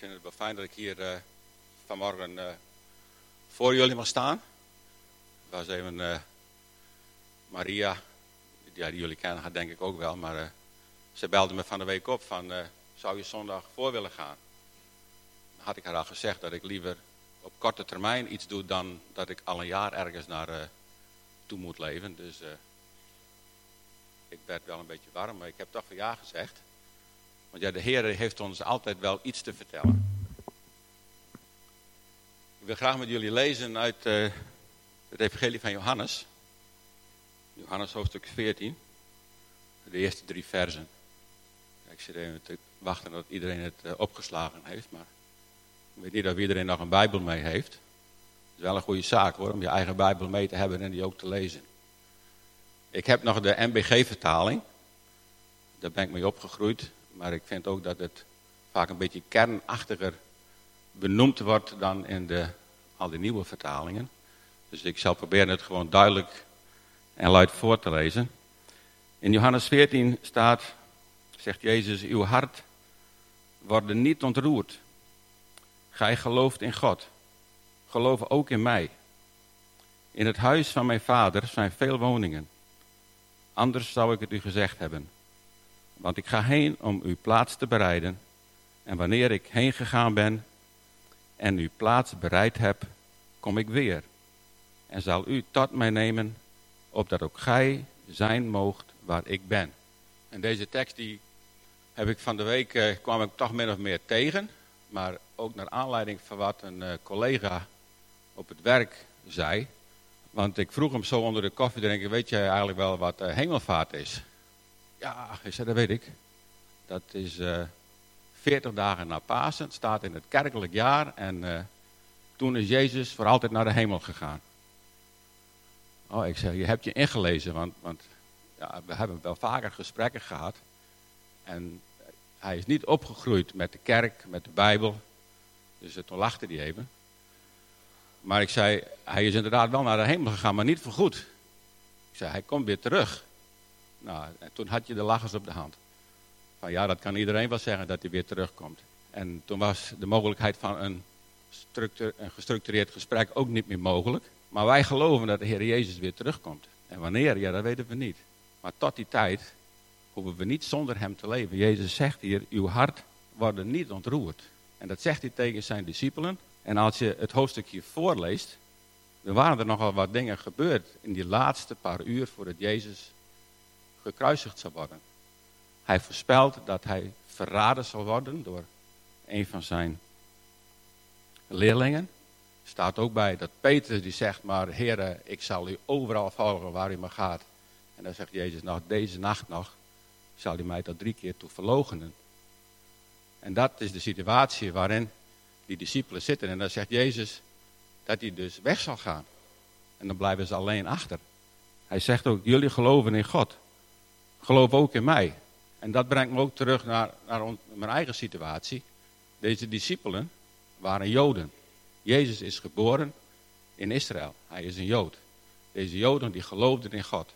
vind het wel fijn dat ik hier uh, vanmorgen uh, voor jullie mag staan. Er was even uh, Maria, ja, die jullie kennen, denk ik ook wel, maar ze belde me van de week op van, zou je zondag voor willen gaan? Dan had ik haar al gezegd dat ik liever op korte termijn iets doe dan dat ik al een jaar ergens naar toe moet leven. Dus ik werd wel een beetje warm, maar ik heb toch voor ja gezegd. Want ja, de Heer heeft ons altijd wel iets te vertellen. Ik wil graag met jullie lezen uit uh, het Evangelie van Johannes. Johannes hoofdstuk 14. De eerste drie versen. Ik zit even te wachten dat iedereen het uh, opgeslagen heeft. Maar ik weet niet of iedereen nog een Bijbel mee heeft. Het is wel een goede zaak hoor, om je eigen Bijbel mee te hebben en die ook te lezen. Ik heb nog de MBG-vertaling. Daar ben ik mee opgegroeid. Maar ik vind ook dat het vaak een beetje kernachtiger benoemd wordt dan in de, al die nieuwe vertalingen. Dus ik zal proberen het gewoon duidelijk en luid voor te lezen. In Johannes 14 staat, zegt Jezus, uw hart wordt niet ontroerd. Gij gelooft in God. Geloof ook in mij. In het huis van mijn vader zijn veel woningen. Anders zou ik het u gezegd hebben. Want ik ga heen om uw plaats te bereiden. En wanneer ik heen gegaan ben en uw plaats bereid heb, kom ik weer. En zal u tot mij nemen, opdat ook gij zijn moogt waar ik ben. En deze tekst die heb ik van de week, eh, kwam ik toch min of meer tegen. Maar ook naar aanleiding van wat een eh, collega op het werk zei. Want ik vroeg hem zo onder de koffie drinken, weet jij eigenlijk wel wat uh, hemelvaart is? Ja, ik zei, dat weet ik. Dat is uh, eh, 40 dagen na Pasen. Staat in het kerkelijk jaar. En uh, toen is Jezus voor altijd naar de hemel gegaan. Oh, ik zeg, je hebt je ingelezen. Want, want ja, we hebben wel vaker gesprekken gehad. En hij is niet opgegroeid met de kerk, met de Bijbel. Dus toen lachte hij even. Maar ik zei, hij is inderdaad wel naar de hemel gegaan, maar niet voor goed. Ik zei, hij komt weer terug. Nou, en toen had je de lachers op de hand. Van ja, dat kan iedereen wel zeggen dat hij weer terugkomt. En toen was de mogelijkheid van een, een gestructureerd gesprek ook niet meer mogelijk. Maar wij geloven dat de Heer Jezus weer terugkomt. En wanneer, ja, dat weten we niet. Maar tot die tijd hoeven we niet zonder hem te leven. Jezus zegt hier, uw hart wordt niet ontroerd. En dat zegt hij tegen zijn discipelen. En als je het hoofdstukje voorleest, dan waren er nogal wat dingen gebeurd in die laatste paar uur voordat Jezus gekruisigd zou worden. Hij voorspelt dat hij verraden zal worden door een van zijn leerlingen. Er staat ook bij dat Peter die zegt, maar heren, ik zal u overal volgen waar u maar gaat. En dan zegt Jezus, nou deze nacht nog zal u mij tot drie keer toe verlogenen. En dat is de situatie waarin die discipelen zitten. En dan zegt Jezus dat hij dus weg zal gaan. En dan blijven ze alleen achter. Hij zegt ook, jullie geloven in God geloof ook in mij. En dat brengt me ook terug naar, naar mijn eigen situatie. Deze discipelen waren Joden. Jezus is geboren in Israël. Hij is een Jood. Deze Joden die geloofden in God.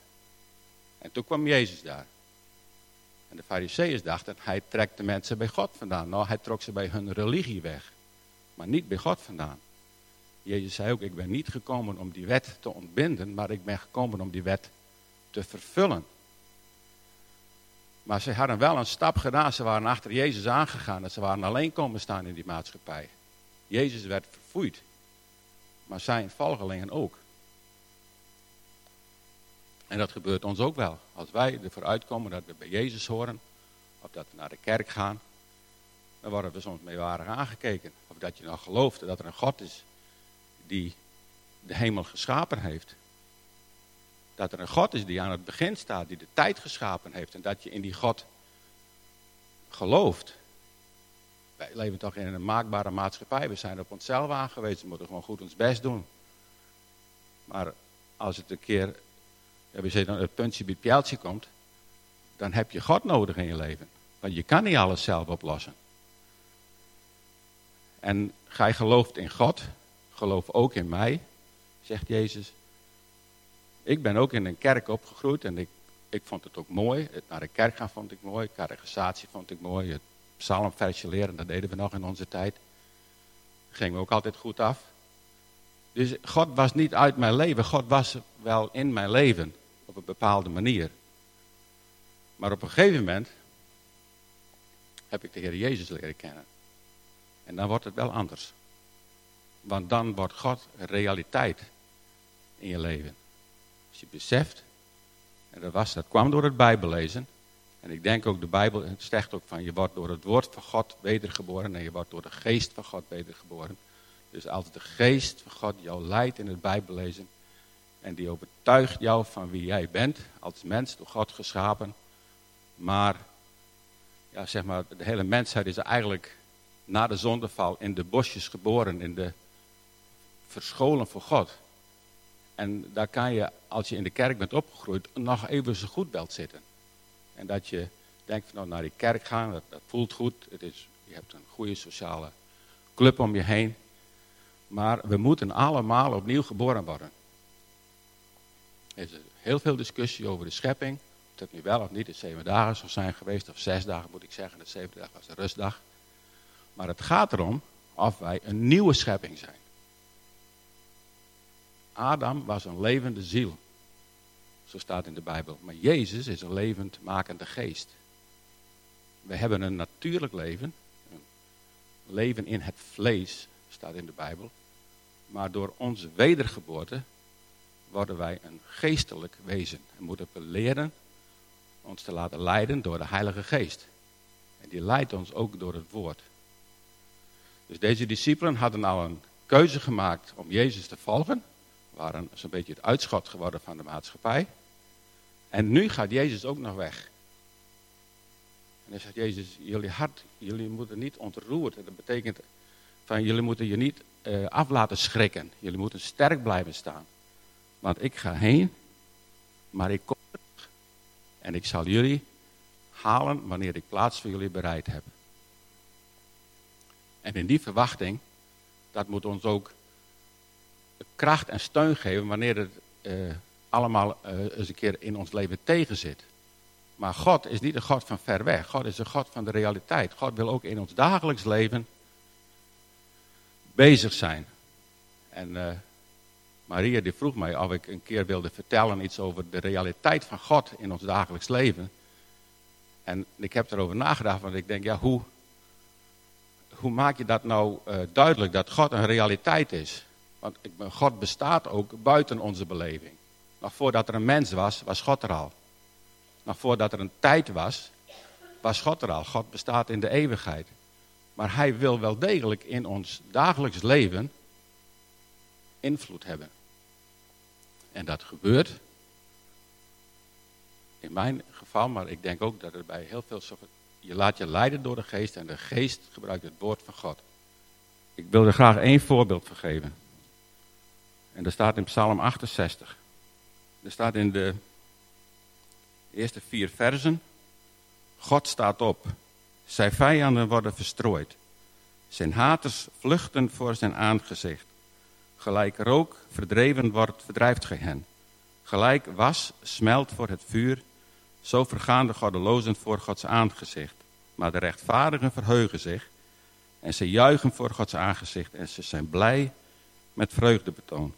En toen kwam Jezus daar. En de fariseeërs dachten, hij trekt de mensen bij God vandaan. Nou, hij trok ze bij hun religie weg. Maar niet bij God vandaan. Jezus zei ook, ik ben niet gekomen om die wet te ontbinden, maar ik ben gekomen om die wet te vervullen. Maar ze hadden wel een stap gedaan. Ze waren achter Jezus aangegaan. En ze waren alleen komen staan in die maatschappij. Jezus werd verfoeid. Maar zijn volgelingen ook. En dat gebeurt ons ook wel. Als wij ervoor uitkomen dat we bij Jezus horen. Of dat we naar de kerk gaan. Dan worden we soms meewarig aangekeken. Of dat je nou gelooft dat er een God is die de hemel geschapen heeft dat er een God is die aan het begin staat, die de tijd geschapen heeft en dat je in die God gelooft. Wij leven toch in een maakbare maatschappij, we zijn op onszelf aangewezen, we moeten gewoon goed ons best doen. Maar als het een keer, we zeggen, het puntje bij het komt, dan heb je God nodig in je leven. Want je kan niet alles zelf oplossen. En gij gelooft in God, geloof ook in mij, zegt Jezus. Ik ben ook in een kerk opgegroeid en ik, ik vond het ook mooi. Het naar de kerk gaan vond ik mooi. Catechisatie vond ik mooi. Het psalmversje leren. Dat deden we nog in onze tijd. Gingen we ook altijd goed af. Dus God was niet uit mijn leven. God was wel in mijn leven. Op een bepaalde manier. Maar op een gegeven moment heb ik de Heer Jezus leren kennen. En dan wordt het wel anders. Want dan wordt God realiteit in je leven. Als je beseft, en dat, was, dat kwam door het Bijbellezen. En ik denk ook, de Bijbel zegt ook van, je wordt door het woord van God wedergeboren en je wordt door de geest van God wedergeboren. Dus als de geest van God jou leidt in het Bijbellezen en die overtuigt jou van wie jij bent, als mens door God geschapen, maar, ja, zeg maar, de hele mensheid is eigenlijk na de zondeval in de bosjes geboren, in de verscholen voor God. En daar kan je, als je in de kerk bent opgegroeid, nog even zo goed belt zitten. En dat je denkt van nou, naar die kerk gaan, dat, dat voelt goed. Het is, je hebt een goede sociale club om je heen. Maar we moeten allemaal opnieuw geboren worden. Er is heel veel discussie over de schepping. Of het nu wel of niet de zeven dagen zou zijn geweest, of zes dagen moet ik zeggen. De zevende dag was de rustdag. Maar het gaat erom of wij een nieuwe schepping zijn. Adam was een levende ziel. Zo staat in de Bijbel. Maar Jezus is een levend makende geest. We hebben een natuurlijk leven. Een leven in het vlees, staat in de Bijbel. Maar door onze wedergeboorte worden wij een geestelijk wezen. En moeten we leren ons te laten leiden door de Heilige Geest. En die leidt ons ook door het woord. Dus deze discipelen hadden nou een keuze gemaakt om Jezus te volgen. Waren zo'n beetje het uitschot geworden van de maatschappij. En nu gaat Jezus ook nog weg. En dan zegt Jezus, jullie hart, jullie moeten niet ontroerd. Dat betekent van jullie moeten je niet uh, af laten schrikken. Jullie moeten sterk blijven staan. Want ik ga heen, maar ik kom terug. En ik zal jullie halen wanneer ik plaats voor jullie bereid heb. En in die verwachting, dat moet ons ook kracht en steun geven wanneer het uh, allemaal uh, eens een keer in ons leven tegenzit. Maar God is niet een God van ver weg. God is een God van de realiteit. God wil ook in ons dagelijks leven bezig zijn. En uh, Maria die vroeg mij of ik een keer wilde vertellen iets over de realiteit van God in ons dagelijks leven. En ik heb erover nagedacht, want ik denk, ja, hoe, hoe maak je dat nou duidelijk dat God een realiteit is? Want God bestaat ook buiten onze beleving. Nog voordat er een mens was, was God er al. Nog voordat er een tijd was, was God er al. God bestaat in de eeuwigheid. Maar hij wil wel degelijk in ons dagelijks leven invloed hebben. En dat gebeurt in mijn geval, maar ik denk ook dat er bij heel veel je laat je leiden door de geest en de geest gebruikt het woord van God. Ik wil er graag één voorbeeld van geven. En dat staat in Psalm 68. Er staat in de eerste vier versen. God staat op. Zijn vijanden worden verstrooid. Zijn haters vluchten voor zijn aangezicht. Gelijk rook verdreven wordt, verdrijft gij hen. Gelijk was smelt voor het vuur zo vergaan de goddelozen voor Gods aangezicht. Maar de rechtvaardigen verheugen zich. En ze juichen voor Gods aangezicht. En ze zijn blij met vreugdebetoon.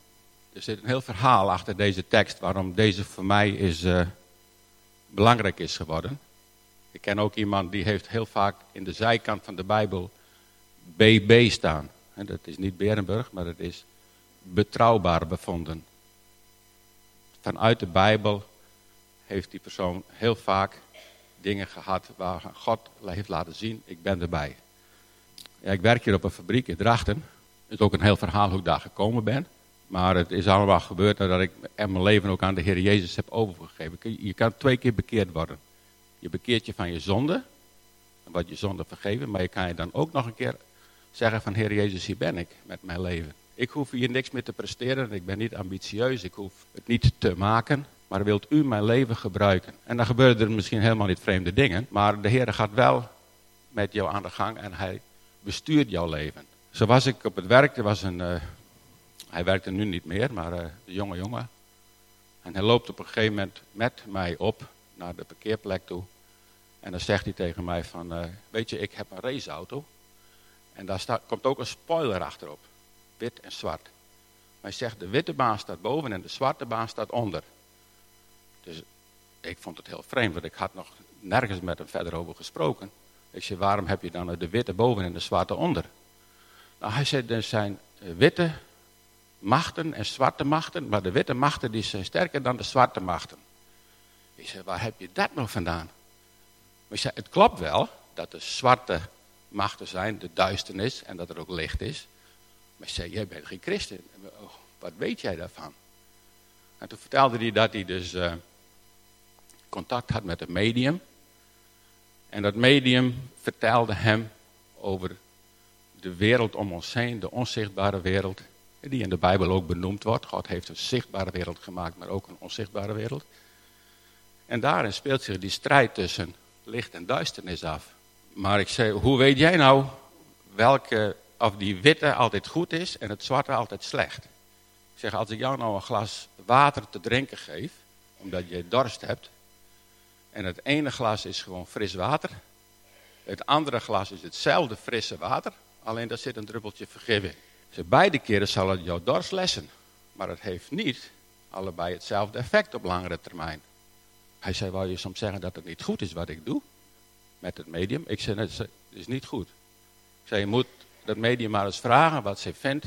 Er zit een heel verhaal achter deze tekst. Waarom deze voor mij is, uh, belangrijk is geworden. Ik ken ook iemand die heeft heel vaak in de zijkant van de Bijbel BB staan. Dat is niet Berenburg, maar het is betrouwbaar bevonden. Vanuit de Bijbel heeft die persoon heel vaak dingen gehad waar God heeft laten zien, ik ben erbij. Ja, ik werk hier op een fabriek in Drachten. Het is ook een heel verhaal hoe ik daar gekomen ben. Maar het is allemaal gebeurd nadat ik mijn leven ook aan de Heer Jezus heb overgegeven. Je kan twee keer bekeerd worden. Je bekeert je van je zonde, wat je zonde vergeven. Maar je kan je dan ook nog een keer zeggen van Heer Jezus, hier ben ik met mijn leven. Ik hoef hier niks meer te presteren. Ik ben niet ambitieus. Ik hoef het niet te maken maar wilt u mijn leven gebruiken? En dan gebeuren er misschien helemaal niet vreemde dingen, maar de Heer gaat wel met jou aan de gang en hij bestuurt jouw leven. Zo was ik op het werk, er was een, uh, hij werkte nu niet meer, maar uh, een jonge jongen. En hij loopt op een gegeven moment met mij op naar de parkeerplek toe. En dan zegt hij tegen mij van, eh, weet je, ik heb een raceauto. En daar komt ook een spoiler achterop. Wit en zwart. Hij zegt, de witte baan staat boven en de zwarte baan staat onder. Dus ik vond het heel vreemd, want ik had nog nergens met hem verder over gesproken. Ik zei, waarom heb je dan de witte boven en de zwarte onder? Nou, hij zei, er zijn eh, witte machten en zwarte machten, maar de witte machten die zijn sterker dan de zwarte machten. Ik zei, waar heb je dat nou vandaan? Maar ik zei, het klopt wel dat er zwarte machten zijn, de duisternis, en dat er ook licht is. Maar ik zei, jij bent geen christen. Oh, wat weet jij daarvan? En toen vertelde hij dat hij dus uh, contact had met een medium. En dat medium vertelde hem over de wereld om ons heen, de onzichtbare wereld, die in de Bijbel ook benoemd wordt. God heeft een zichtbare wereld gemaakt, maar ook een onzichtbare wereld. En daarin speelt zich die strijd tussen licht en duisternis af. Maar ik zei, hoe weet jij nou welke, of die witte altijd goed is en het zwarte altijd slecht? Ik zeg, als ik jou nou een glas water te drinken geef, omdat je dorst hebt, en het ene glas is gewoon fris water, het andere glas is hetzelfde frisse water, alleen daar zit een druppeltje vergif in. Beide keren zal het jouw dorst lessen, maar het heeft niet allebei hetzelfde effect op langere termijn. Hij zei, wou je soms zeggen dat het niet goed is wat ik doe? Met het medium. Ik zei, het is niet goed. Ik zei, je moet dat medium maar eens vragen wat ze vindt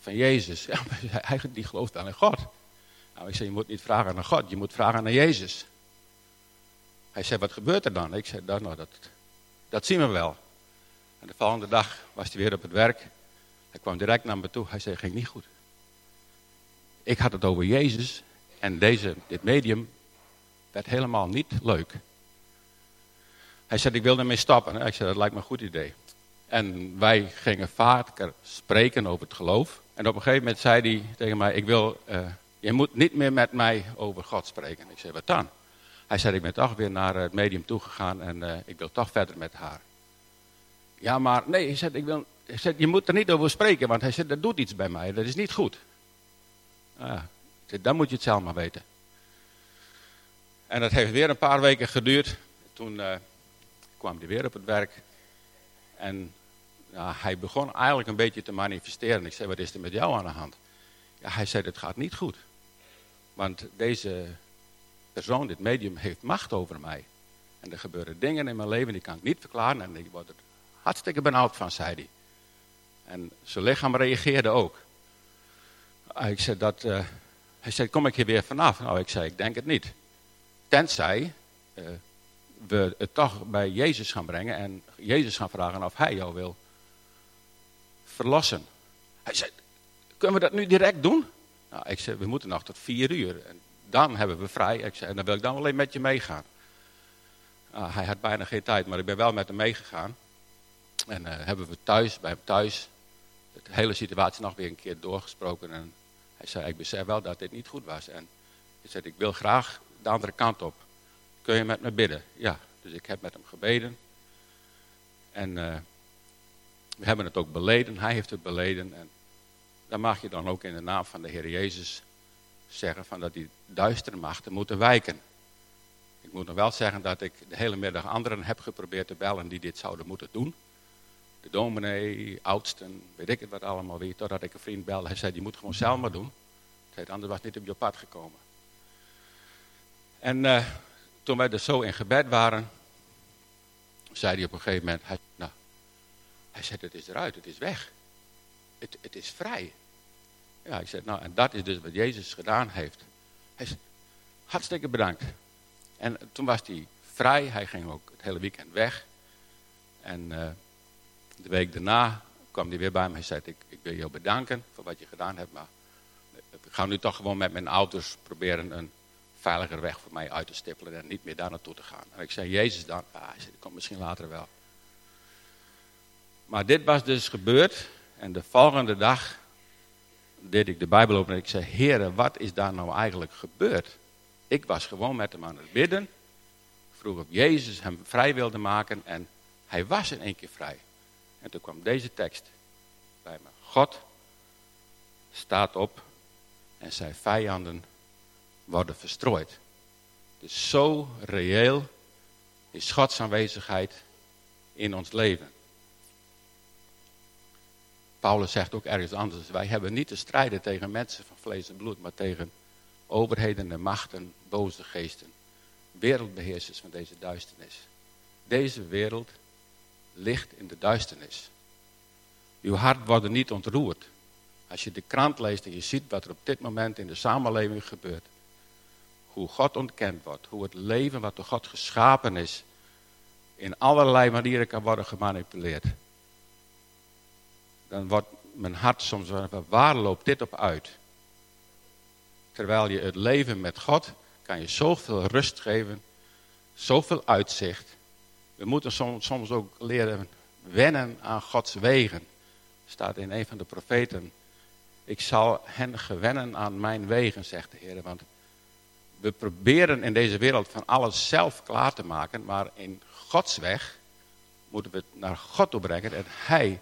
van Jezus. Hij die gelooft wel in God. Nou, ik zei, je moet niet vragen naar God, je moet vragen naar Jezus. Hij zei, wat gebeurt er dan? Ik zei, dat, nou, dat, dat zien we wel. En de volgende dag was hij weer op het werk. Hij kwam direct naar me toe. Hij zei, ging niet goed. Ik had het over Jezus. En deze, dit medium werd helemaal niet leuk. Hij zei, ik wil ermee stoppen. Ik zei, dat lijkt me een goed idee. En wij gingen vaker spreken over het geloof. En op een gegeven moment zei hij tegen mij, ik wil, uh, je moet niet meer met mij over God spreken. Ik zei, wat dan? Hij zei, ik ben toch weer naar het medium toegegaan en uh, ik wil toch verder met haar. Ja, maar nee, hij zei, ik wil, zei, je moet er niet over spreken, want hij zei, dat doet iets bij mij, dat is niet goed. Ah, dan moet je het zelf maar weten. En dat heeft weer een paar weken geduurd. Toen uh, kwam hij weer op het werk. En hij begon eigenlijk een beetje te manifesteren. Ik zei, wat is er met jou aan de hand? Ja, hij zei, het gaat niet goed. Want deze persoon, dit medium, heeft macht over mij. En er gebeuren dingen in mijn leven die kan ik niet verklaren. En ik word er hartstikke benauwd van, zei hij. En zijn lichaam reageerde ook. Ik zei, dat, uh, hij zei, kom ik hier weer vanaf? Nou, ik zei, ik denk het niet. Tenzij uh, we het toch bij Jezus gaan brengen en Jezus gaan vragen of hij jou wil verlossen. Hij zei, kunnen we dat nu direct doen? Nou, ik zei, we moeten nog tot vier uur. En dan hebben we vrij. Ik zei, en dan wil ik dan alleen met je meegaan. Nou, hij had bijna geen tijd, maar ik ben wel met hem meegegaan. En uh, hebben we thuis, bij hem thuis, de hele situatie nog weer een keer doorgesproken. En hij zei, ik besef wel dat dit niet goed was. En hij zei, ik wil graag de andere kant op. Kun je met me bidden? Ja, dus ik heb met hem gebeden. En uh, we hebben het ook beleden, hij heeft het beleden. En dan mag je dan ook in de naam van de Heer Jezus zeggen van dat die duistere machten moeten wijken. Ik moet nog wel zeggen dat ik de hele middag anderen heb geprobeerd te bellen die dit zouden moeten doen. De dominee, oudsten, weet ik het wat allemaal weer. Totdat ik een vriend belde. Hij zei, die moet gewoon zelf maar doen. Hij zei, anders was niet op je pad gekomen. En uh, toen wij dus zo in gebed waren, zei hij op een gegeven moment, hij, nou, hij zei, het is eruit, het is weg. Het, het is vrij. Ja, ik zei, nou, en dat is dus wat Jezus gedaan heeft. Hij zei, hartstikke bedankt. En toen was hij vrij, hij ging ook het hele weekend weg. En uh, de week daarna kwam hij weer bij me. Hij zei, ik, ik wil jou bedanken voor wat je gedaan hebt, maar ik ga nu toch gewoon met mijn ouders proberen een veiliger weg voor mij uit te stippelen en niet meer daar naartoe te gaan. En ik zei, Jezus dan? Ah, hij zei, dat komt misschien later wel. Maar dit was dus gebeurd en de volgende dag deed ik de Bijbel open en ik zei, Heer, wat is daar nou eigenlijk gebeurd? Ik was gewoon met hem aan het bidden, vroeg of Jezus hem vrij wilde maken en hij was in één keer vrij. En toen kwam deze tekst bij me. God staat op en zijn vijanden worden verstrooid. Is zo reëel is Gods aanwezigheid in ons leven. Paulus zegt ook ergens anders, wij hebben niet te strijden tegen mensen van vlees en bloed, maar tegen overheden en machten, boze geesten, wereldbeheersers van deze duisternis. Deze wereld ligt in de duisternis. Uw hart wordt niet ontroerd. Als je de krant leest en je ziet wat er op dit moment in de samenleving gebeurt. Hoe God ontkend wordt. Hoe het leven wat door God geschapen is. In allerlei manieren kan worden gemanipuleerd. Dan wordt mijn hart soms waar loopt dit op uit? Terwijl je het leven met God kan je zoveel rust geven. Zoveel uitzicht. We moeten soms, soms ook leren wennen aan Gods wegen. Staat in een van de profeten. Ik zal hen gewennen aan mijn wegen, zegt de Heer. Want we proberen in deze wereld van alles zelf klaar te maken. Maar in Gods weg moeten we het naar God toe brengen. En Hij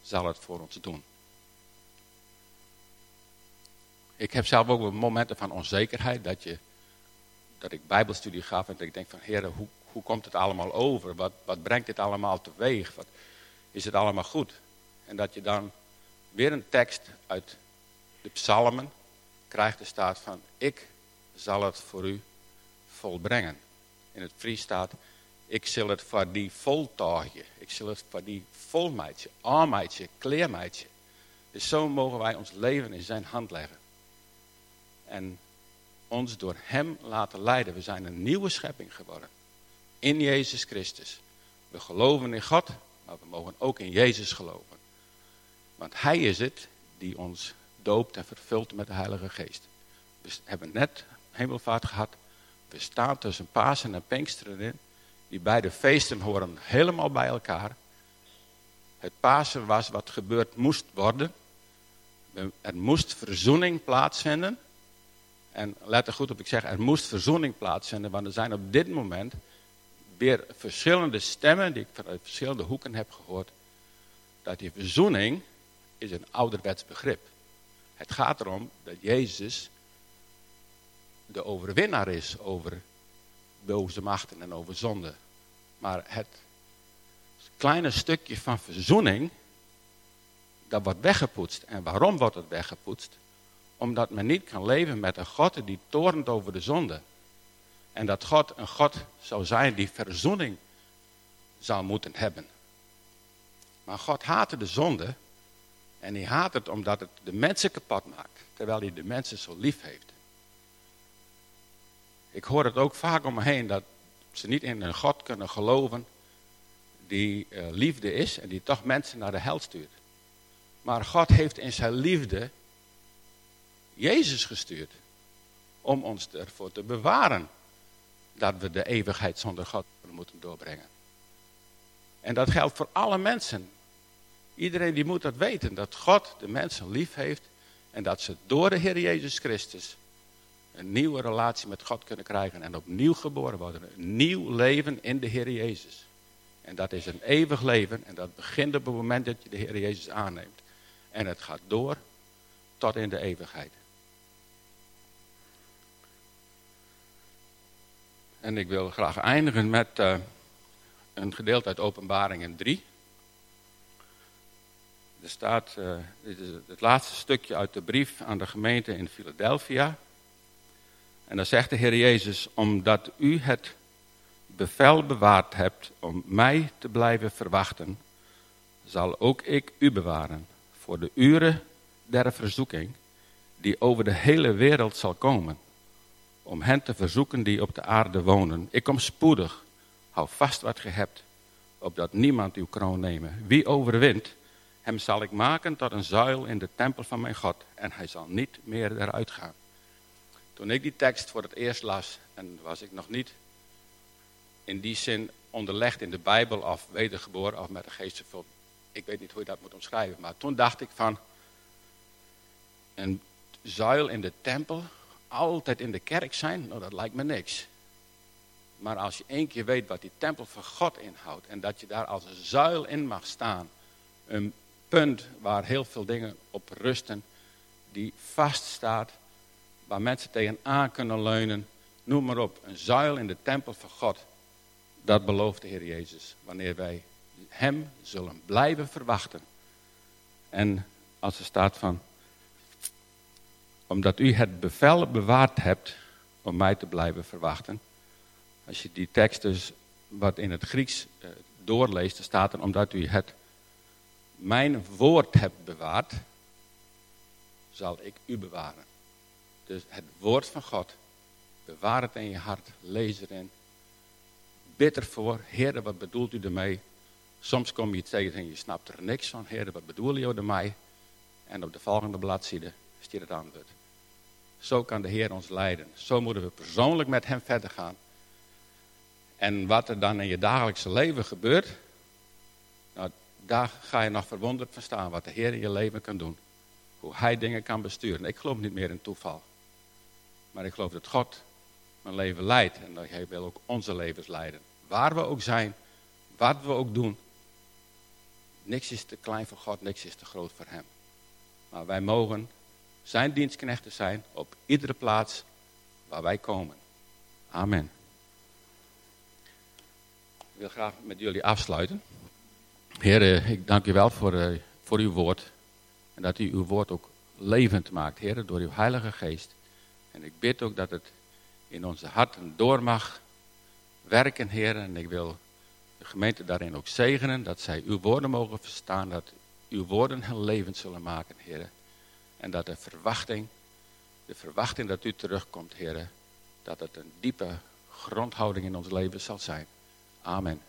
zal het voor ons doen. Ik heb zelf ook momenten van onzekerheid. Dat, je, dat ik bijbelstudie gaf en dat ik denk van... Heer, hoe, hoe komt het allemaal over? Wat, wat brengt dit allemaal teweeg? Wat, is het allemaal goed? En dat je dan weer een tekst uit de psalmen krijgt. Er staat van, ik zal het voor u volbrengen. In het Fries staat, ik zal het voor die voltooien. Ik zal het voor die volmeidje, armeidje, kleermeidje. Dus zo mogen wij ons leven in zijn hand leggen. En ons door hem laten leiden. We zijn een nieuwe schepping geworden. In Jezus Christus. We geloven in God, maar we mogen ook in Jezus geloven. Want hij is het die ons doopt en vervult met de Heilige Geest. We hebben net hemelvaart gehad. We staan tussen Pasen en Pinksteren in. Die beide feesten horen helemaal bij elkaar. Het Pasen was wat gebeurd moest worden. Er moest verzoening plaatsvinden. En let er goed op, ik zeg er moest verzoening plaatsvinden. Want er zijn op dit moment verschillende stemmen die ik vanuit verschillende hoeken heb gehoord. Dat die verzoening is een ouderwets begrip. Het gaat erom dat Jezus de overwinnaar is over boze machten en over zonde. Maar het kleine stukje van verzoening, dat wordt weggepoetst. En waarom wordt het weggepoetst? Omdat men niet kan leven met een God die torent over de zonde. En dat God een God zou zijn die verzoening zou moeten hebben. Maar God haatte de zonde. En hij haat het omdat het de mensen kapot maakt. Terwijl hij de mensen zo lief heeft. Ik hoor het ook vaak om me heen dat ze niet in een God kunnen geloven die uh, liefde is en die toch mensen naar de hel stuurt. Maar God heeft in zijn liefde Jezus gestuurd om ons ervoor te bewaren dat we de eeuwigheid zonder God moeten doorbrengen. En dat geldt voor alle mensen. Iedereen die moet dat weten, dat God de mensen lief heeft en dat ze door de Heer Jezus Christus een nieuwe relatie met God kunnen krijgen en opnieuw geboren worden. Een nieuw leven in de Heer Jezus. En dat is een eeuwig leven en dat begint op het moment dat je de Heer Jezus aanneemt. En het gaat door tot in de eeuwigheid. En ik wil graag eindigen met uh, een gedeelte uit Openbaringen 3. Er staat, uh, dit is het laatste stukje uit de brief aan de gemeente in Philadelphia. En dan zegt de Heer Jezus, omdat u het bevel bewaard hebt om mij te blijven verwachten, zal ook ik u bewaren voor de uren der verzoeking die over de hele wereld zal komen om hen te verzoeken die op de aarde wonen. Ik kom spoedig, hou vast wat ge hebt, opdat niemand uw kroon nemen. Wie overwint, hem zal ik maken tot een zuil in de tempel van mijn God, en hij zal niet meer eruit gaan. Toen ik die tekst voor het eerst las, en was ik nog niet in die zin onderlegd in de Bijbel of wedergeboren of met de geest vervuld. Ik weet niet hoe je dat moet omschrijven, maar toen dacht ik van een zuil in de tempel, altijd in de kerk zijn, nou dat lijkt me niks. Maar als je één keer weet wat die tempel van God inhoudt en dat je daar als een zuil in mag staan, een punt waar heel veel dingen op rusten, die vaststaat, waar mensen tegenaan kunnen leunen, noem maar op, een zuil in de tempel van God, Dat belooft de Heer Jezus. Wanneer wij Hem zullen blijven verwachten. En als er staat van, omdat u het bevel bewaard hebt om mij te blijven verwachten. Als je die tekst dus wat in het Grieks eh, doorleest, dan staat er omdat u het mijn woord hebt bewaard, zal ik u bewaren. Dus het woord van God, bewaar het in je hart, lees erin. Bid ervoor, Heer, wat bedoelt u ermee? Soms kom je tegen en je snapt er niks van. Heer, wat bedoel je ermee? En op de volgende bladzijde stier het antwoord. Zo kan de Heer ons leiden. Zo moeten we persoonlijk met Hem verder gaan. En wat er dan in je dagelijkse leven gebeurt, nou, daar ga je nog verwonderd van staan wat de Heer in je leven kan doen. Hoe Hij dingen kan besturen. Ik geloof niet meer in toeval. Maar ik geloof dat God mijn leven leidt en dat Hij wil ook onze levens leiden. Waar we ook zijn, wat we ook doen. Niks is te klein voor God, niks is te groot voor Hem. Maar wij mogen zijn dienstknechten zijn op iedere plaats waar wij komen. Amen. Ik wil graag met jullie afsluiten. Heer, ik dank u wel voor, uh, voor uw woord. En dat u uw woord ook levend maakt, Heer, door uw Heilige Geest. En ik bid ook dat het in onze harten door mag werken, Heer. En ik wil de gemeente daarin ook zegenen, dat zij uw woorden mogen verstaan, dat uw woorden hen levend zullen maken, Heer. En dat de verwachting, de verwachting dat u terugkomt, Heer, dat het een diepe grondhouding in ons leven zal zijn. Amen.